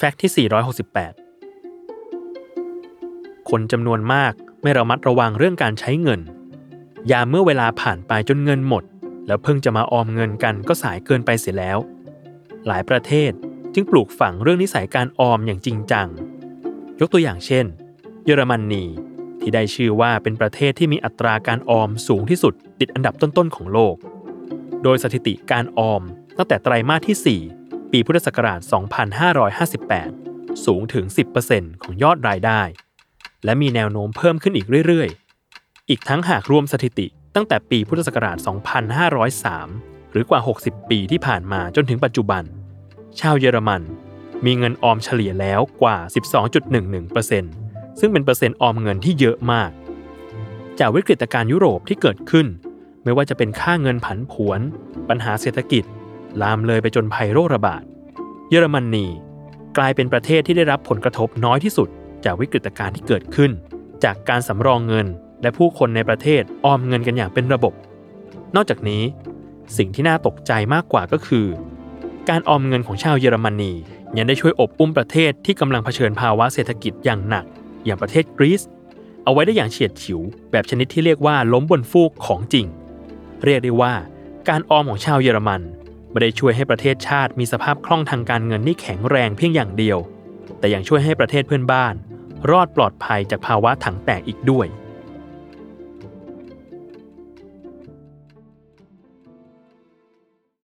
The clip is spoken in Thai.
แฟกต์ที่ 468 คนจำนวนมากไม่ระมัดระวังเรื่องการใช้เงิน ยามเมื่อเวลาผ่านไปจนเงินหมด แล้วเพิ่งจะมาออมเงินกันก็สายเกินไปเสียแล้ว หลายประเทศจึงปลูกฝังเรื่องนิสัยการออมอย่างจริงจัง ยกตัวอย่างเช่น เยอรมนนีที่ได้ชื่อว่าเป็นประเทศที่มีอัตราการออมสูงที่สุดติดอันดับต้นๆของโลก โดยสถิติการออมตั้งแต่ไตรมาสที่ 4 ปีพุทธศักราช 2558 สูงถึง 10%ของยอดรายได้ และมีแนวโน้มเพิ่มขึ้นอีกเรื่อยๆ อีกทั้งหากรวมสถิติตั้งแต่ปีพุทธศักราช 2503 หรือกว่า 60 ปีที่ผ่านมาจนถึงปัจจุบัน ชาวเยอรมัน มีเงินออมเฉลี่ยแล้วกว่า 12.11%ซึ่งเป็นเปอร์เซ็นต์ออมเงินที่เยอะมาก จากวิกฤตการณ์ยุโรปที่เกิดขึ้น ไม่ว่าจะเป็นค่าเงินผันผวน ปัญหาเศรษฐกิจ ลามเลยไปจนภัยโรคระบาด เยอรมนนีกลายเป็นประเทศที่ได้รับผลกระทบน้อยที่สุด จากวิกฤตการณ์ที่เกิดขึ้น จากการสำรองเงิน และผู้คนในประเทศออมเงินกันอย่างเป็นระบบ นอกจากนี้ สิ่งที่น่าตกใจมากกว่าก็คือ การออมเงินของชาวเยอรมนียังได้ช่วยอบอุ้มประเทศที่กำลังเผชิญภาวะเศรษฐกิจอย่างหนัก อย่างประเทศกรีซเอาไว้ได้อย่างเฉียดฉิว แบบชนิดที่เรียกว่าล้มบนฟูกของจริง เรียกได้ว่า การออมของชาวเยอรมัน ไม่ได้ช่วยให้ประเทศชาติมีสภาพคล่องทางการเงินที่แข็งแรงเพียงอย่างเดียว แต่ยังช่วยให้ประเทศเพื่อนบ้าน รอดปลอดภัยจากภาวะถังแตกอีกด้วย